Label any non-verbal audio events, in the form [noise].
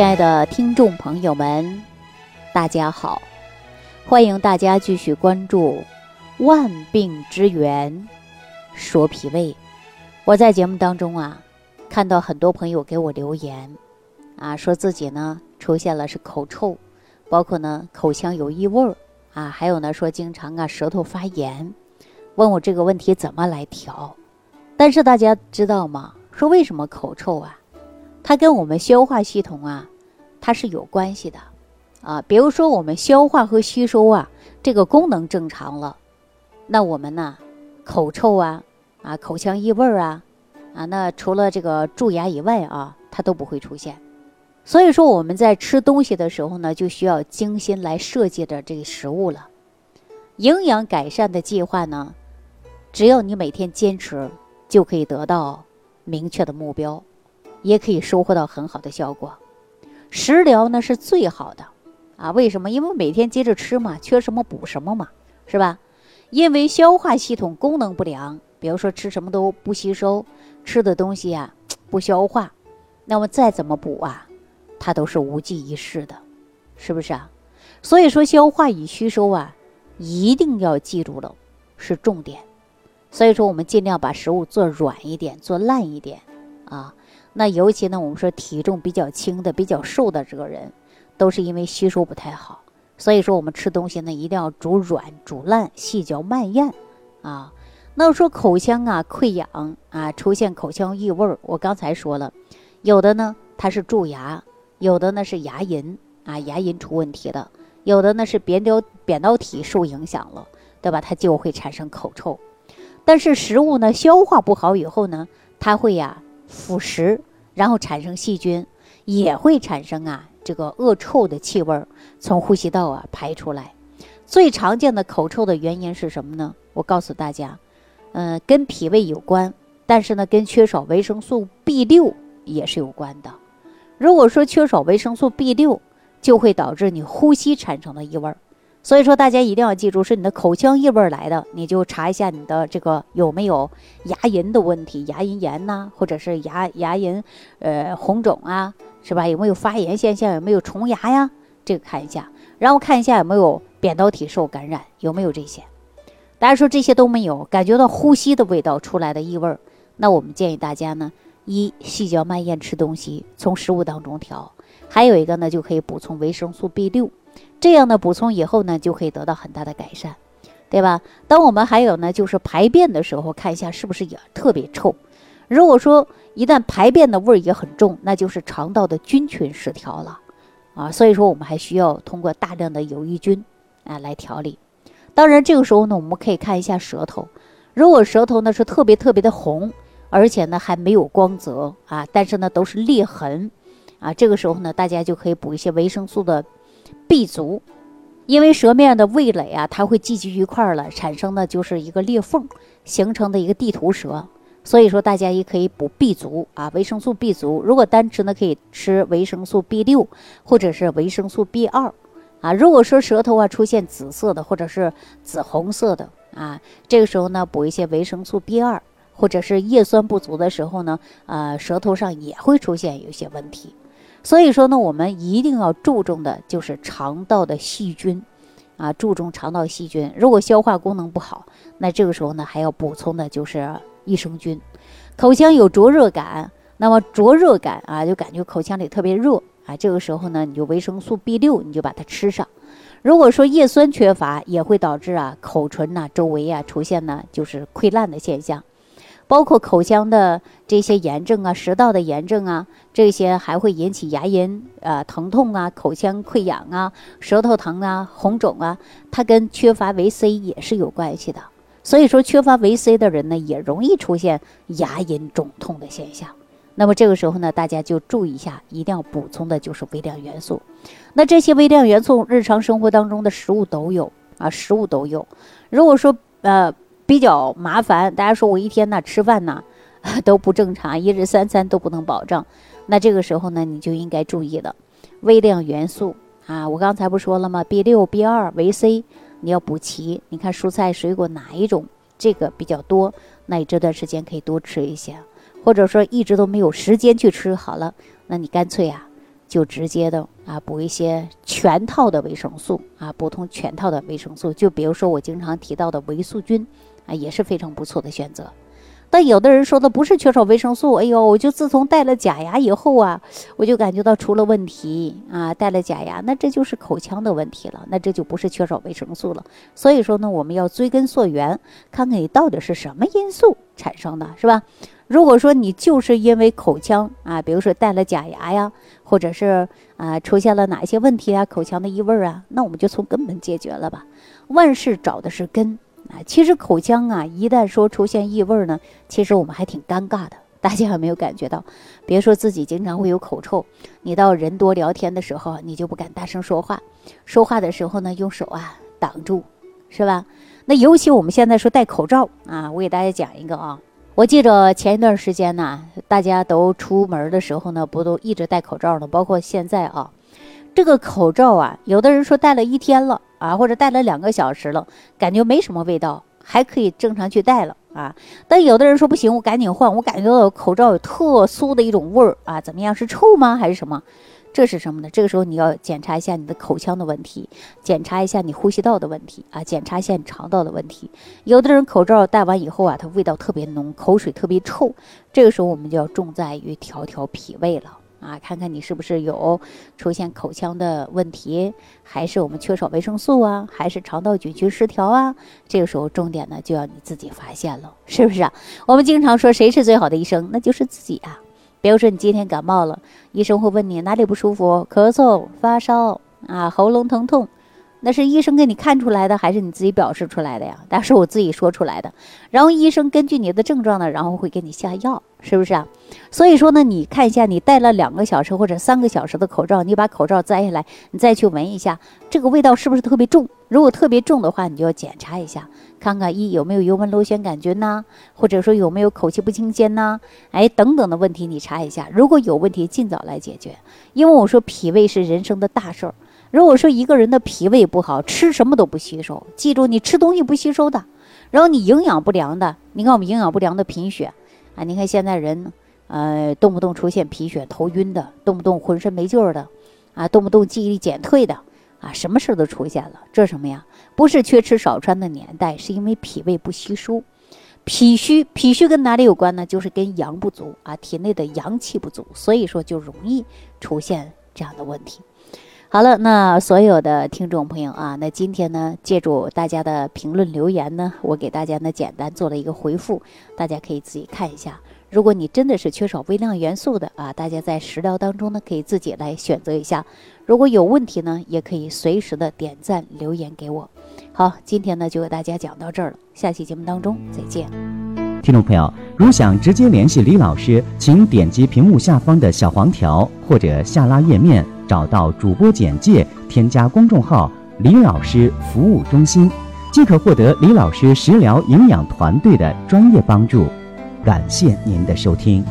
亲爱的听众朋友们，大家好！欢迎大家继续关注《万病之源说脾胃》。我在节目当中啊，看到很多朋友给我留言啊，说自己呢出现了是口臭，包括呢口腔有异味儿啊，还有呢说经常啊舌头发炎，问我这个问题怎么来调。但是大家知道吗？说为什么口臭啊？它跟我们消化系统啊，它是有关系的，啊，比如说我们消化和吸收啊，这个功能正常了，那我们呢，口臭啊，啊，口腔异味啊，啊，那除了这个蛀牙以外啊，它都不会出现。所以说我们在吃东西的时候呢，就需要精心来设计的这个食物了。营养改善的计划呢，只要你每天坚持，就可以得到明确的目标。也可以收获到很好的效果，食疗呢是最好的啊？为什么？因为每天接着吃嘛，缺什么补什么嘛，是吧？因为消化系统功能不良，比如说吃什么都不吸收，吃的东西呀不消化，那么再怎么补啊，它都是无济于事的，是不是啊？所以说消化与吸收啊，一定要记住了，是重点。所以说我们尽量把食物做软一点，做烂一点啊。那尤其呢，我们说体重比较轻的、比较瘦的这个人，都是因为吸收不太好。所以说，我们吃东西呢，一定要煮软、煮烂、细嚼慢咽啊。那说口腔啊溃疡啊，出现口腔异味儿，我刚才说了，有的呢它是蛀牙，有的呢是牙龈啊，牙龈出问题的，有的呢是扁桃扁桃体受影响了，对吧？它就会产生口臭。但是食物呢消化不好以后呢，它会呀。腐蚀，然后产生细菌，也会产生啊这个恶臭的气味儿，从呼吸道啊排出来。最常见的口臭的原因是什么呢？我告诉大家，嗯，跟脾胃有关，但是呢，跟缺少维生素 B 六也是有关的。如果说缺少维生素 B 六，就会导致你呼吸产生的异味儿。所以说，大家一定要记住，是你的口腔异味来的，你就查一下你的这个有没有牙龈的问题，牙龈炎呐，或者是牙牙龈呃红肿啊，是吧？有没有发炎现象？有没有虫牙呀？这个看一下，然后看一下有没有扁桃体受感染，有没有这些？大家说这些都没有，感觉到呼吸的味道出来的异味，那我们建议大家呢，一细嚼慢咽吃东西，从食物当中调；还有一个呢，就可以补充维生素 B 六。这样的补充以后呢，就可以得到很大的改善，对吧？当我们还有呢，就是排便的时候，看一下是不是也特别臭。如果说一旦排便的味儿也很重，那就是肠道的菌群失调了啊。所以说，我们还需要通过大量的有益菌啊来调理。当然，这个时候呢，我们可以看一下舌头，如果舌头呢是特别特别的红，而且呢还没有光泽啊，但是呢都是裂痕啊，这个时候呢，大家就可以补一些维生素的。B 族，因为舌面的味蕾啊，它会聚集一块儿了，产生的就是一个裂缝，形成的一个地图舌。所以说，大家也可以补 B 族啊，维生素 B 族。如果单吃呢，可以吃维生素 B 六或者是维生素 B 二啊。如果说舌头啊出现紫色的或者是紫红色的啊，这个时候呢，补一些维生素 B 二或者是叶酸不足的时候呢，啊，舌头上也会出现有些问题。所以说呢，我们一定要注重的就是肠道的细菌，啊，注重肠道细菌。如果消化功能不好，那这个时候呢，还要补充的就是益生菌。口腔有灼热感，那么灼热感啊，就感觉口腔里特别热啊，这个时候呢，你就维生素 B 六，你就把它吃上。如果说叶酸缺乏，也会导致啊，口唇呐周围啊出现呢就是溃烂的现象。包括口腔的这些炎症啊，食道的炎症啊，这些还会引起牙龈啊疼痛啊，口腔溃疡啊，舌头疼啊，红肿啊，它跟缺乏维 C 也是有关系的。所以说，缺乏维 C 的人呢，也容易出现牙龈肿痛的现象。那么这个时候呢，大家就注意一下，一定要补充的就是微量元素。那这些微量元素，日常生活当中的食物都有啊，食物都有。如果说呃。比较麻烦，大家说我一天呢吃饭呢 [laughs] 都不正常，一日三餐都不能保证，那这个时候呢你就应该注意了，微量元素啊，我刚才不说了吗？B 六、B 二、维 C，你要补齐。你看蔬菜水果哪一种这个比较多？那你这段时间可以多吃一些，或者说一直都没有时间去吃好了，那你干脆啊就直接的啊补一些全套的维生素啊，补充全套的维生素。就比如说我经常提到的维素菌也是非常不错的选择。但有的人说的不是缺少维生素，哎呦，我就自从戴了假牙以后啊，我就感觉到出了问题啊，戴了假牙，那这就是口腔的问题了，那这就不是缺少维生素了。所以说呢，我们要追根溯源，看看你到底是什么因素产生的，是吧？如果说你就是因为口腔啊，比如说戴了假牙呀，或者是啊出现了哪一些问题啊，口腔的异味啊，那我们就从根本解决了吧。万事找的是根。啊，其实口腔啊，一旦说出现异味呢，其实我们还挺尴尬的。大家有没有感觉到？别说自己经常会有口臭，你到人多聊天的时候，你就不敢大声说话。说话的时候呢，用手啊挡住，是吧？那尤其我们现在说戴口罩啊，我给大家讲一个啊。我记着前一段时间呢，大家都出门的时候呢，不都一直戴口罩呢？包括现在啊，这个口罩啊，有的人说戴了一天了。啊，或者戴了两个小时了，感觉没什么味道，还可以正常去戴了啊。但有的人说不行，我赶紧换，我感觉到口罩有特殊的一种味儿啊，怎么样？是臭吗？还是什么？这是什么呢？这个时候你要检查一下你的口腔的问题，检查一下你呼吸道的问题啊，检查一下你肠道的问题。有的人口罩戴完以后啊，它味道特别浓，口水特别臭，这个时候我们就要重在于调调脾胃了。啊，看看你是不是有出现口腔的问题，还是我们缺少维生素啊，还是肠道菌群失调啊？这个时候重点呢就要你自己发现了，是不是啊？我们经常说谁是最好的医生，那就是自己啊。比如说你今天感冒了，医生会问你哪里不舒服，咳嗽、发烧啊，喉咙疼痛。那是医生给你看出来的，还是你自己表示出来的呀？但是我自己说出来的。然后医生根据你的症状呢，然后会给你下药，是不是啊？所以说呢，你看一下，你戴了两个小时或者三个小时的口罩，你把口罩摘下来，你再去闻一下，这个味道是不是特别重？如果特别重的话，你就要检查一下，看看一有没有幽门螺旋杆菌呐，或者说有没有口气不清鲜呐，哎等等的问题你查一下。如果有问题，尽早来解决，因为我说脾胃是人生的大事儿。如果说一个人的脾胃不好，吃什么都不吸收，记住你吃东西不吸收的，然后你营养不良的，你看我们营养不良的贫血啊，你看现在人，呃，动不动出现贫血、头晕的，动不动浑身没劲儿的，啊，动不动记忆力减退的，啊，什么事都出现了，这什么呀？不是缺吃少穿的年代，是因为脾胃不吸收，脾虚，脾虚跟哪里有关呢？就是跟阳不足啊，体内的阳气不足，所以说就容易出现这样的问题。好了，那所有的听众朋友啊，那今天呢，借助大家的评论留言呢，我给大家呢简单做了一个回复，大家可以自己看一下。如果你真的是缺少微量元素的啊，大家在食疗当中呢，可以自己来选择一下。如果有问题呢，也可以随时的点赞留言给我。好，今天呢就给大家讲到这儿了，下期节目当中再见。听众朋友，如想直接联系李老师，请点击屏幕下方的小黄条或者下拉页面。找到主播简介，添加公众号“李老师服务中心”，即可获得李老师食疗营养团队的专业帮助。感谢您的收听。